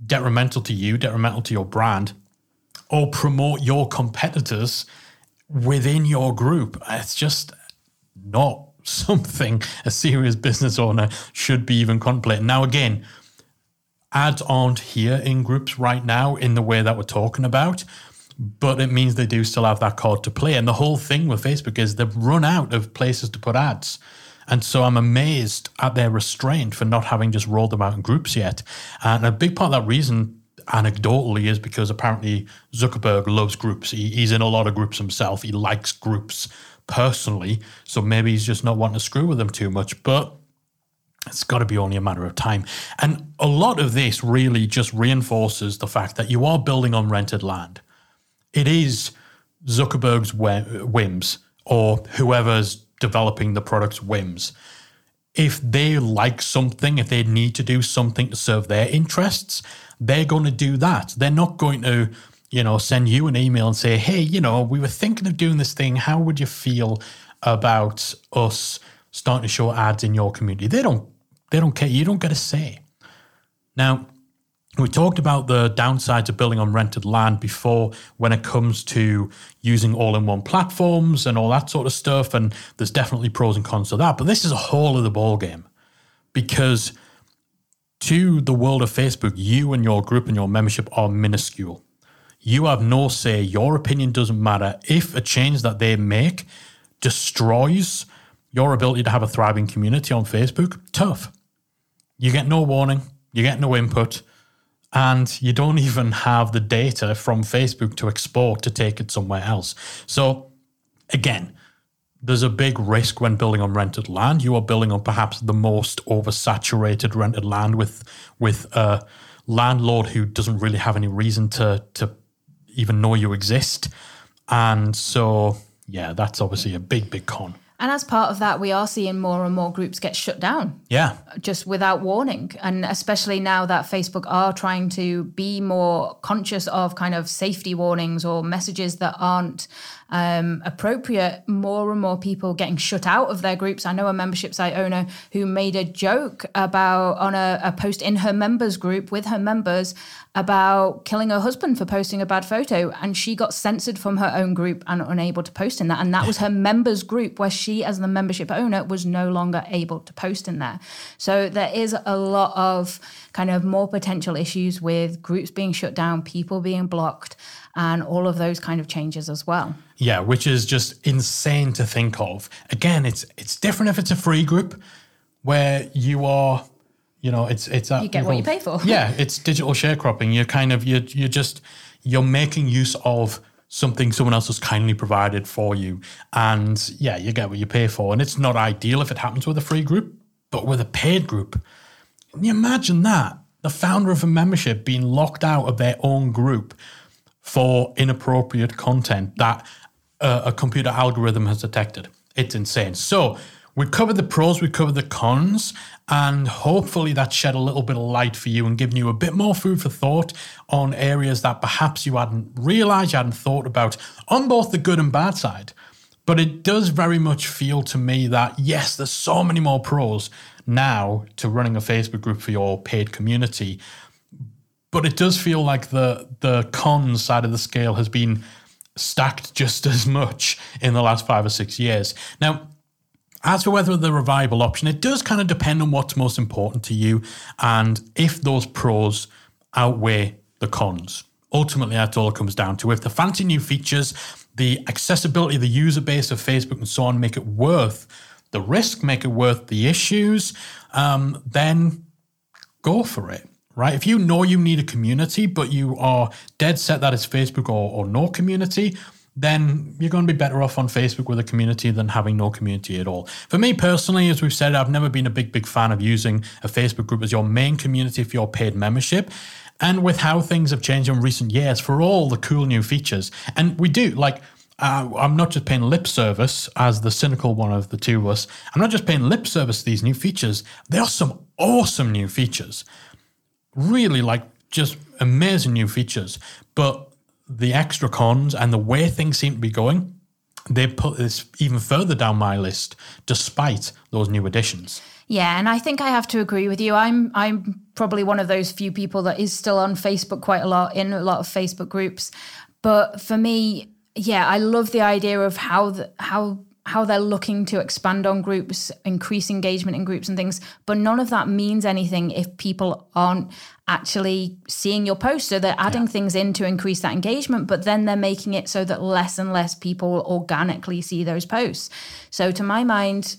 detrimental to you, detrimental to your brand, or promote your competitors within your group, it's just not something a serious business owner should be even contemplating. Now, again, ads aren't here in groups right now in the way that we're talking about, but it means they do still have that card to play. And the whole thing with Facebook is they've run out of places to put ads. And so I'm amazed at their restraint for not having just rolled them out in groups yet. And a big part of that reason anecdotally is because apparently Zuckerberg loves groups. He, he's in a lot of groups himself. He likes groups personally. So maybe he's just not wanting to screw with them too much. But it's got to be only a matter of time. And a lot of this really just reinforces the fact that you are building on rented land. It is Zuckerberg's whims or whoever's developing the product's whims. If they like something, if they need to do something to serve their interests, they're going to do that. They're not going to, you know, send you an email and say, hey, you know, we were thinking of doing this thing. How would you feel about us starting to show ads in your community? They don't they don't care. You don't get a say. Now, we talked about the downsides of building on rented land before when it comes to using all in one platforms and all that sort of stuff. And there's definitely pros and cons to that. But this is a whole other ballgame because to the world of Facebook, you and your group and your membership are minuscule. You have no say. Your opinion doesn't matter. If a change that they make destroys your ability to have a thriving community on Facebook, tough. You get no warning, you get no input, and you don't even have the data from Facebook to export to take it somewhere else. So, again, there's a big risk when building on rented land. You are building on perhaps the most oversaturated rented land with with a landlord who doesn't really have any reason to to even know you exist. And so, yeah, that's obviously a big, big con. And as part of that, we are seeing more and more groups get shut down. Yeah. Just without warning. And especially now that Facebook are trying to be more conscious of kind of safety warnings or messages that aren't um, appropriate, more and more people getting shut out of their groups. I know a membership site owner who made a joke about on a, a post in her members group with her members about killing her husband for posting a bad photo, and she got censored from her own group and unable to post in that. And that was her members group where she, as the membership owner, was no longer able to post in there. So there is a lot of kind of more potential issues with groups being shut down, people being blocked and all of those kind of changes as well. Yeah, which is just insane to think of. Again, it's it's different if it's a free group where you are, you know, it's it's you get what you pay for. yeah, it's digital sharecropping. You're kind of you're you're just you're making use of something someone else has kindly provided for you, and yeah, you get what you pay for. And it's not ideal if it happens with a free group, but with a paid group, can you imagine that? The founder of a membership being locked out of their own group for inappropriate content that a computer algorithm has detected. It's insane. So, we covered the pros, we covered the cons, and hopefully that shed a little bit of light for you and given you a bit more food for thought on areas that perhaps you hadn't realized, you hadn't thought about on both the good and bad side. But it does very much feel to me that yes, there's so many more pros now to running a Facebook group for your paid community but it does feel like the the cons side of the scale has been stacked just as much in the last five or six years. Now, as for whether the revival option, it does kind of depend on what's most important to you and if those pros outweigh the cons. Ultimately, that's all it comes down to. If the fancy new features, the accessibility, the user base of Facebook, and so on make it worth the risk, make it worth the issues, um, then go for it right? If you know you need a community, but you are dead set that it's Facebook or, or no community, then you're going to be better off on Facebook with a community than having no community at all. For me personally, as we've said, I've never been a big, big fan of using a Facebook group as your main community for your paid membership. And with how things have changed in recent years, for all the cool new features, and we do like. Uh, I'm not just paying lip service as the cynical one of the two of us. I'm not just paying lip service to these new features. There are some awesome new features really like just amazing new features. But the extra cons and the way things seem to be going, they put this even further down my list despite those new additions. Yeah, and I think I have to agree with you. I'm I'm probably one of those few people that is still on Facebook quite a lot in a lot of Facebook groups. But for me, yeah, I love the idea of how the, how how they're looking to expand on groups, increase engagement in groups and things. But none of that means anything if people aren't actually seeing your post. So they're adding yeah. things in to increase that engagement, but then they're making it so that less and less people organically see those posts. So to my mind,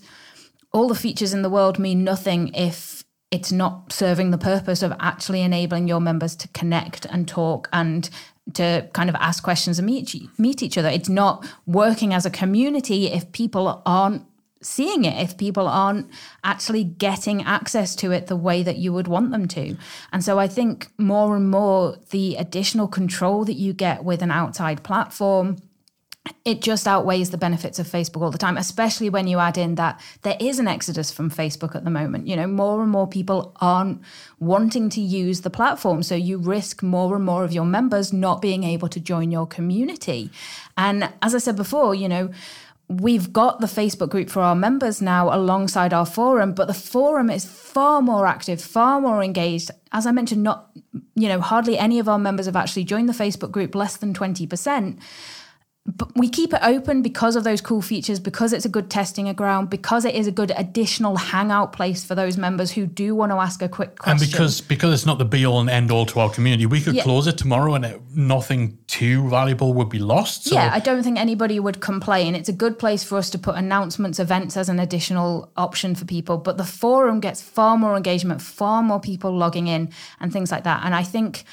all the features in the world mean nothing if it's not serving the purpose of actually enabling your members to connect and talk and to kind of ask questions and meet meet each other. It's not working as a community if people aren't seeing it if people aren't actually getting access to it the way that you would want them to. And so I think more and more the additional control that you get with an outside platform it just outweighs the benefits of Facebook all the time, especially when you add in that there is an exodus from Facebook at the moment. You know, more and more people aren't wanting to use the platform. So you risk more and more of your members not being able to join your community. And as I said before, you know, we've got the Facebook group for our members now alongside our forum, but the forum is far more active, far more engaged. As I mentioned, not, you know, hardly any of our members have actually joined the Facebook group, less than 20% but we keep it open because of those cool features, because it's a good testing ground, because it is a good additional hangout place for those members who do want to ask a quick question. And because because it's not the be all and end all to our community, we could yeah. close it tomorrow and it, nothing too valuable would be lost. So. Yeah, I don't think anybody would complain. It's a good place for us to put announcements, events as an additional option for people. But the forum gets far more engagement, far more people logging in, and things like that. And I think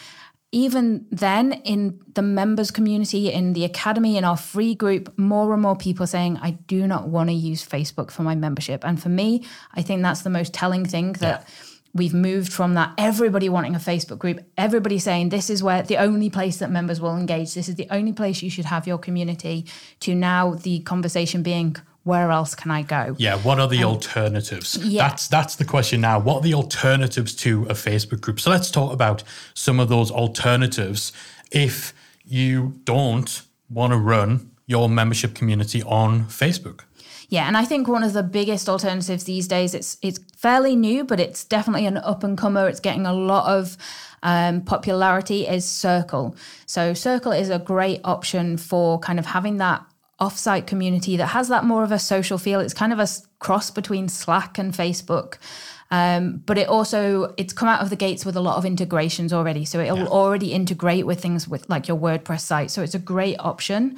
even then in the members community in the academy in our free group more and more people saying i do not want to use facebook for my membership and for me i think that's the most telling thing that yeah. we've moved from that everybody wanting a facebook group everybody saying this is where the only place that members will engage this is the only place you should have your community to now the conversation being where else can I go? Yeah, what are the um, alternatives? Yeah. That's that's the question now. What are the alternatives to a Facebook group? So let's talk about some of those alternatives if you don't want to run your membership community on Facebook. Yeah, and I think one of the biggest alternatives these days it's it's fairly new, but it's definitely an up and comer. It's getting a lot of um, popularity is Circle. So Circle is a great option for kind of having that offsite community that has that more of a social feel. It's kind of a cross between Slack and Facebook. Um, but it also it's come out of the gates with a lot of integrations already so it'll yeah. already integrate with things with like your wordpress site so it's a great option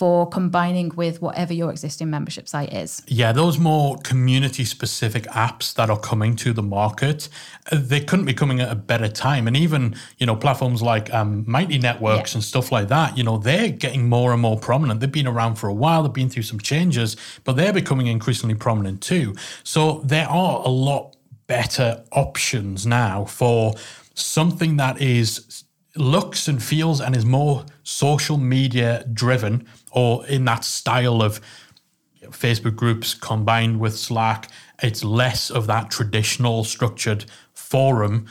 for combining with whatever your existing membership site is. Yeah, those more community specific apps that are coming to the market, uh, they couldn't be coming at a better time. And even, you know, platforms like um, Mighty Networks yeah. and stuff like that, you know, they're getting more and more prominent. They've been around for a while, they've been through some changes, but they're becoming increasingly prominent too. So there are a lot better options now for something that is looks and feels and is more social media driven or in that style of Facebook groups combined with Slack. It's less of that traditional structured forum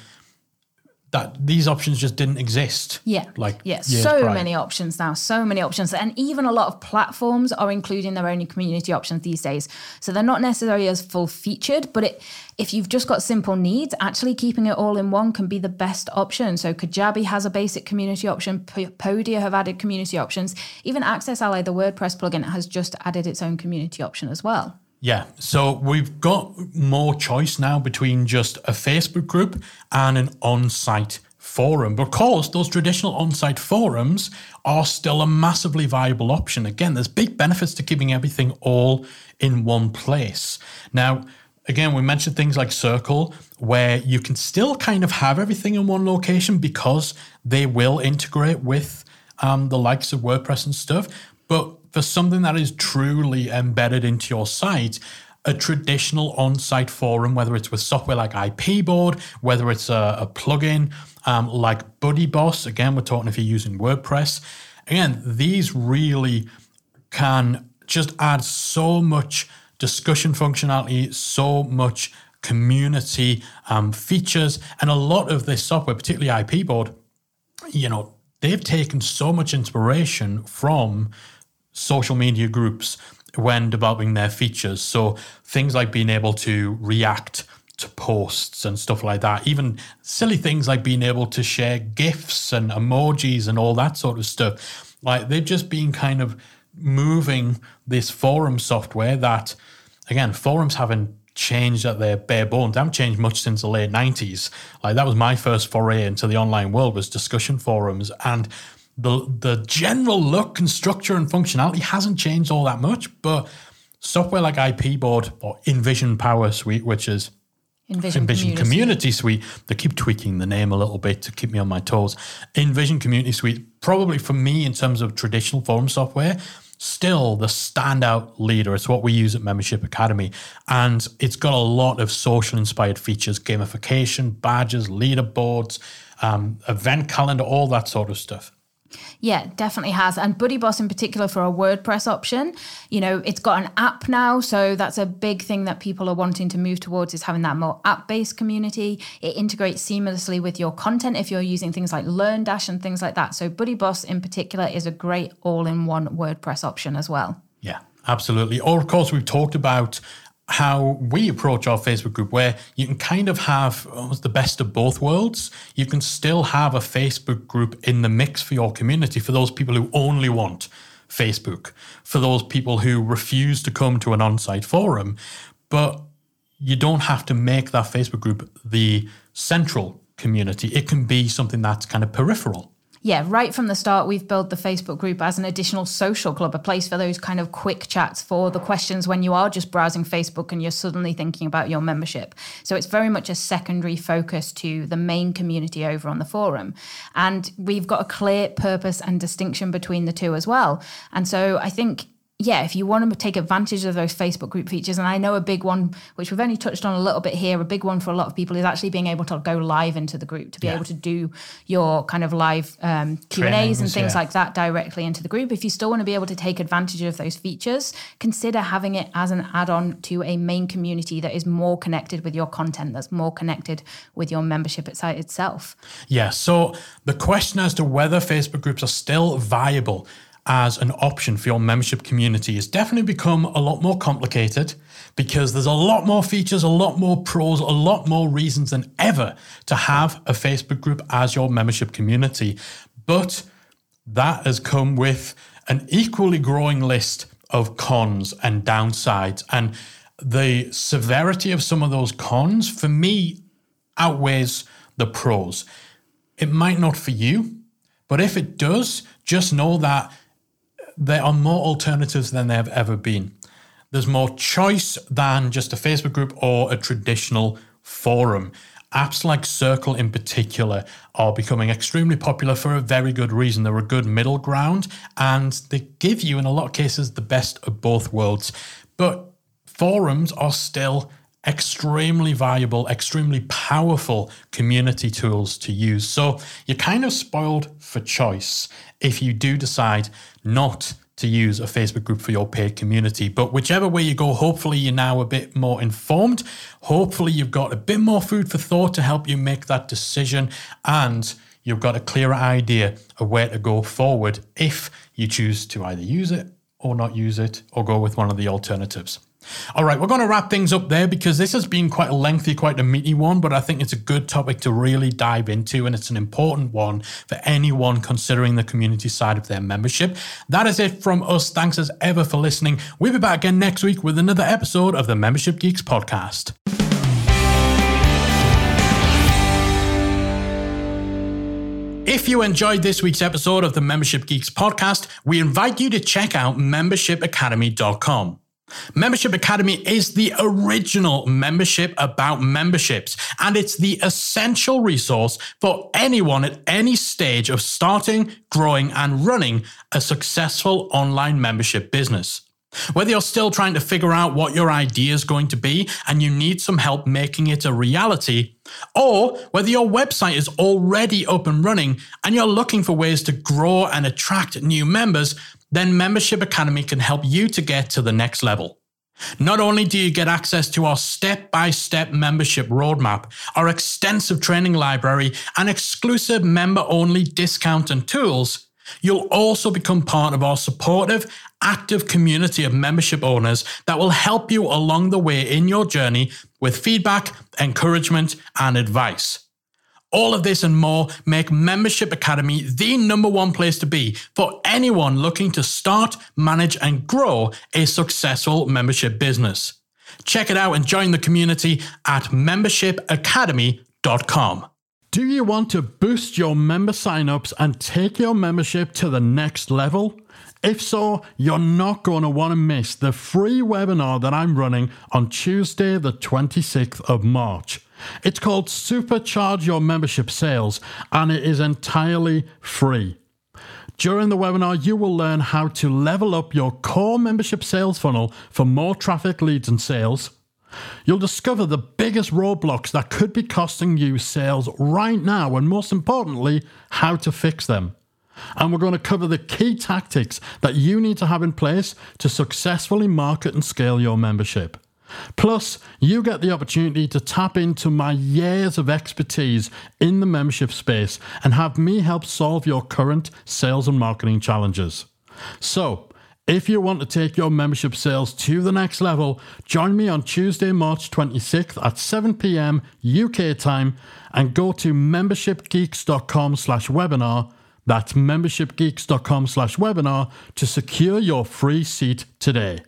that these options just didn't exist. Yeah. Like yeah, so prior. many options now, so many options. And even a lot of platforms are including their own community options these days. So they're not necessarily as full featured, but it if you've just got simple needs, actually keeping it all in one can be the best option. So Kajabi has a basic community option, Podia have added community options. Even AccessAlly, the WordPress plugin, has just added its own community option as well. Yeah, so we've got more choice now between just a Facebook group and an on site forum. But of course, those traditional on site forums are still a massively viable option. Again, there's big benefits to keeping everything all in one place. Now, again, we mentioned things like Circle, where you can still kind of have everything in one location because they will integrate with um, the likes of WordPress and stuff. But for something that is truly embedded into your site, a traditional on-site forum, whether it's with software like IP Board, whether it's a, a plugin um, like BuddyBoss. Again, we're talking if you're using WordPress. Again, these really can just add so much discussion functionality, so much community um, features, and a lot of this software, particularly IP Board, you know, they've taken so much inspiration from social media groups when developing their features. So things like being able to react to posts and stuff like that, even silly things like being able to share GIFs and emojis and all that sort of stuff. Like they've just been kind of moving this forum software that, again, forums haven't changed at their bare bones. They haven't changed much since the late 90s. Like that was my first foray into the online world was discussion forums. And the the general look and structure and functionality hasn't changed all that much, but software like IP Board or Invision Power Suite, which is Invision, Invision Community. Community Suite. They keep tweaking the name a little bit to keep me on my toes. Invision Community Suite, probably for me in terms of traditional forum software, still the standout leader. It's what we use at Membership Academy. And it's got a lot of social inspired features, gamification, badges, leaderboards, um, event calendar, all that sort of stuff. Yeah, definitely has. And BuddyBoss in particular for a WordPress option, you know, it's got an app now. So that's a big thing that people are wanting to move towards is having that more app-based community. It integrates seamlessly with your content if you're using things like LearnDash and things like that. So BuddyBoss in particular is a great all-in-one WordPress option as well. Yeah, absolutely. Or, of course, we've talked about how we approach our Facebook group, where you can kind of have almost the best of both worlds. You can still have a Facebook group in the mix for your community for those people who only want Facebook, for those people who refuse to come to an on site forum. But you don't have to make that Facebook group the central community. It can be something that's kind of peripheral. Yeah, right from the start, we've built the Facebook group as an additional social club, a place for those kind of quick chats for the questions when you are just browsing Facebook and you're suddenly thinking about your membership. So it's very much a secondary focus to the main community over on the forum. And we've got a clear purpose and distinction between the two as well. And so I think yeah, if you want to take advantage of those Facebook group features, and I know a big one, which we've only touched on a little bit here, a big one for a lot of people is actually being able to go live into the group, to be Yeah. able to do your kind of live um, Q and A's and things yeah. like that directly into the group. If you still want to be able to take advantage of those features, consider having it as an add-on to a main community that is more connected with your content, that's more connected with your membership site itself. Yeah. So the question as to whether Facebook groups are still viable as an option for your membership community has definitely become a lot more complicated because there's a lot more features, a lot more pros, a lot more reasons than ever to have a Facebook group as your membership community. But that has come with an equally growing list of cons and downsides. And the severity of some of those cons, for me, outweighs the pros. It might not for you, but if it does, just know that there are more alternatives than there have ever been. There's more choice than just a Facebook group or a traditional forum. Apps like Circle, in particular, are becoming extremely popular for a very good reason. They're a good middle ground and they give you, in a lot of cases, the best of both worlds. But forums are still extremely valuable, extremely powerful community tools to use. So you're kind of spoiled for choice if you do decide not to use a Facebook group for your paid community. But whichever way you go, hopefully you're now a bit more informed. Hopefully you've got a bit more food for thought to help you make that decision and you've got a clearer idea of where to go forward if you choose to either use it or not use it or go with one of the alternatives. All right, we're going to wrap things up there because this has been quite a lengthy, quite a meaty one, but I think it's a good topic to really dive into, and it's an important one for anyone considering the community side of their membership. That is it from us. Thanks as ever for listening. We'll be back again next week with another episode of the Membership Geeks podcast. If you enjoyed this week's episode of the Membership Geeks podcast, we invite you to check out membershipacademy.com. Membership Academy is the original membership about memberships, and it's the essential resource for anyone at any stage of starting, growing, and running a successful online membership business. Whether you're still trying to figure out what your idea is going to be and you need some help making it a reality, or whether your website is already up and running and you're looking for ways to grow and attract new members, then Membership Academy can help you to get to the next level. Not only do you get access to our step by step membership roadmap, our extensive training library, and exclusive member only discount and tools, you'll also become part of our supportive, active community of membership owners that will help you along the way in your journey with feedback, encouragement, and advice. All of this and more make Membership Academy the number one place to be for anyone looking to start, manage, and grow a successful membership business. Check it out and join the community at membershipacademy.com. Do you want to boost your member signups and take your membership to the next level? If so, you're not going to want to miss the free webinar that I'm running on Tuesday, the 26th of March. It's called Supercharge Your Membership Sales and it is entirely free. During the webinar, you will learn how to level up your core membership sales funnel for more traffic, leads, and sales. You'll discover the biggest roadblocks that could be costing you sales right now, and most importantly, how to fix them. And we're going to cover the key tactics that you need to have in place to successfully market and scale your membership. Plus, you get the opportunity to tap into my years of expertise in the membership space and have me help solve your current sales and marketing challenges. So, if you want to take your membership sales to the next level, join me on Tuesday, March 26th at 7 p.m. UK time and go to membershipgeeks.com slash webinar. That's membershipgeeks.com slash webinar to secure your free seat today.